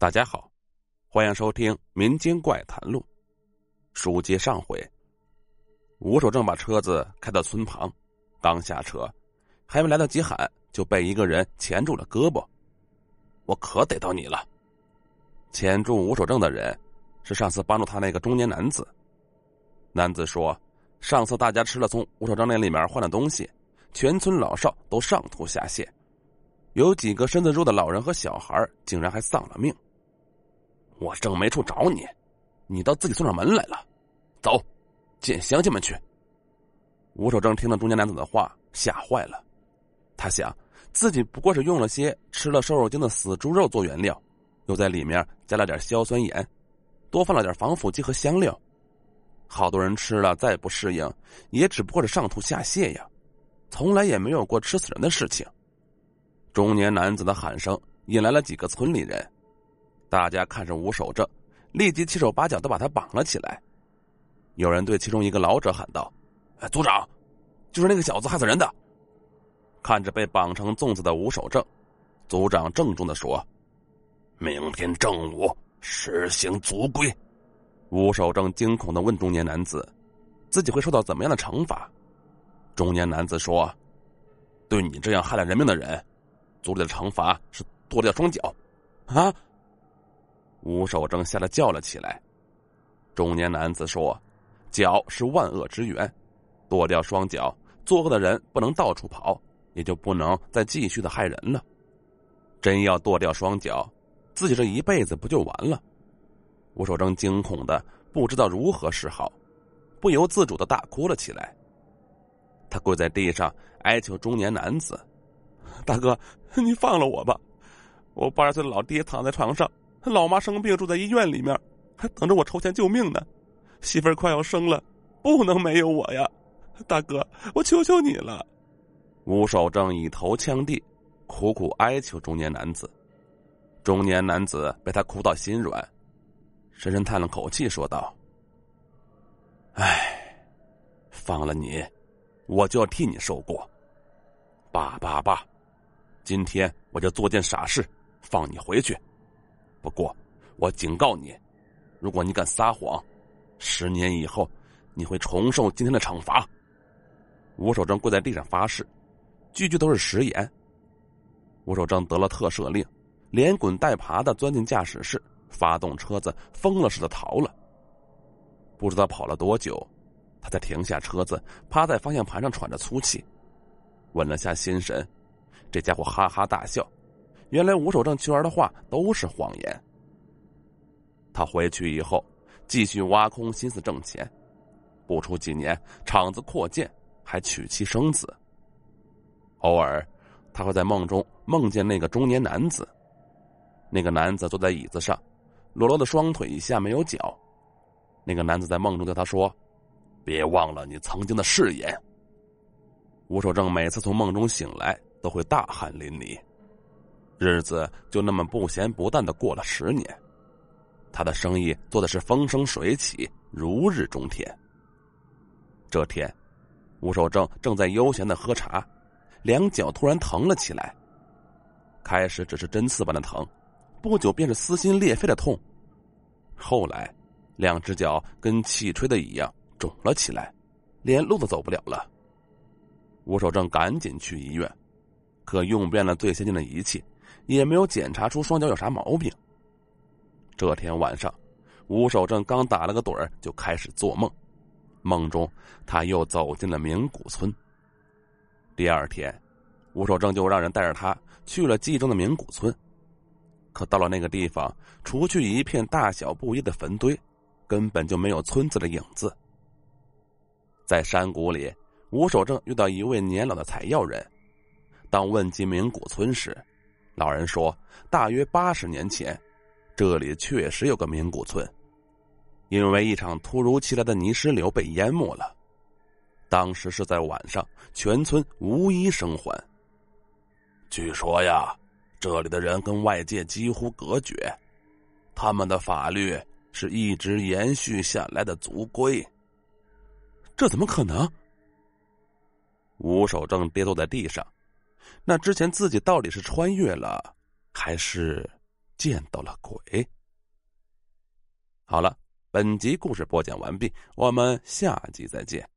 大家好，欢迎收听《民间怪谈录》。书接上回，吴守正把车子开到村旁，刚下车，还没来得及喊，就被一个人钳住了胳膊。我可逮到你了！钳住吴守正的人是上次帮助他那个中年男子。男子说，上次大家吃了从吴守正那里面换的东西，全村老少都上吐下泻，有几个身子弱的老人和小孩竟然还丧了命。我正没处找你，你倒自己送上门来了。走，见乡亲们去。吴守正听了中年男子的话，吓坏了。他想，自己不过是用了些吃了瘦肉精的死猪肉做原料，又在里面加了点硝酸盐，多放了点防腐剂和香料。好多人吃了再不适应，也只不过是上吐下泻呀，从来也没有过吃死人的事情。中年男子的喊声引来了几个村里人。大家看着吴守正，立即七手八脚的把他绑了起来。有人对其中一个老者喊道：“族长，就是那个小子害死人的。”看着被绑成粽子的吴守正，族长郑重的说：“明天正午实行族规。”吴守正惊恐的问中年男子：“自己会受到怎么样的惩罚？”中年男子说：“对你这样害了人命的人，族里的惩罚是剁掉双脚。”啊！吴守正吓得叫了起来。中年男子说：“脚是万恶之源，剁掉双脚，作恶的人不能到处跑，也就不能再继续的害人了。真要剁掉双脚，自己这一辈子不就完了？”吴守正惊恐的不知道如何是好，不由自主的大哭了起来。他跪在地上哀求中年男子：“大哥，你放了我吧！我八十岁的老爹躺在床上。”老妈生病住在医院里面，还等着我筹钱救命呢。媳妇儿快要生了，不能没有我呀！大哥，我求求你了。吴守正以头呛地，苦苦哀求中年男子。中年男子被他哭到心软，深深叹了口气，说道：“唉，放了你，我就要替你受过。罢罢罢，今天我就做件傻事，放你回去。”不过，我警告你，如果你敢撒谎，十年以后你会重受今天的惩罚。吴守正跪在地上发誓，句句都是实言。吴守正得了特赦令，连滚带爬的钻进驾驶室，发动车子，疯了似的逃了。不知道跑了多久，他才停下车子，趴在方向盘上喘着粗气，稳了下心神。这家伙哈哈大笑。原来吴守正求儿的话都是谎言。他回去以后，继续挖空心思挣钱，不出几年，厂子扩建，还娶妻生子。偶尔，他会在梦中梦见那个中年男子。那个男子坐在椅子上，裸露的双腿以下没有脚。那个男子在梦中对他说：“别忘了你曾经的誓言。”吴守正每次从梦中醒来，都会大汗淋漓。日子就那么不咸不淡的过了十年，他的生意做的是风生水起，如日中天。这天，吴守正正在悠闲的喝茶，两脚突然疼了起来。开始只是针刺般的疼，不久便是撕心裂肺的痛，后来，两只脚跟气吹的一样肿了起来，连路都走不了了。吴守正赶紧去医院，可用遍了最先进的仪器。也没有检查出双脚有啥毛病。这天晚上，吴守正刚打了个盹儿，就开始做梦。梦中，他又走进了明古村。第二天，吴守正就让人带着他去了冀中的明古村。可到了那个地方，除去一片大小不一的坟堆，根本就没有村子的影子。在山谷里，吴守正遇到一位年老的采药人。当问及明古村时，老人说：“大约八十年前，这里确实有个名古村，因为一场突如其来的泥石流被淹没了。当时是在晚上，全村无一生还。据说呀，这里的人跟外界几乎隔绝，他们的法律是一直延续下来的族规。这怎么可能？”吴守正跌坐在地上。那之前自己到底是穿越了，还是见到了鬼。好了，本集故事播讲完毕，我们下集再见。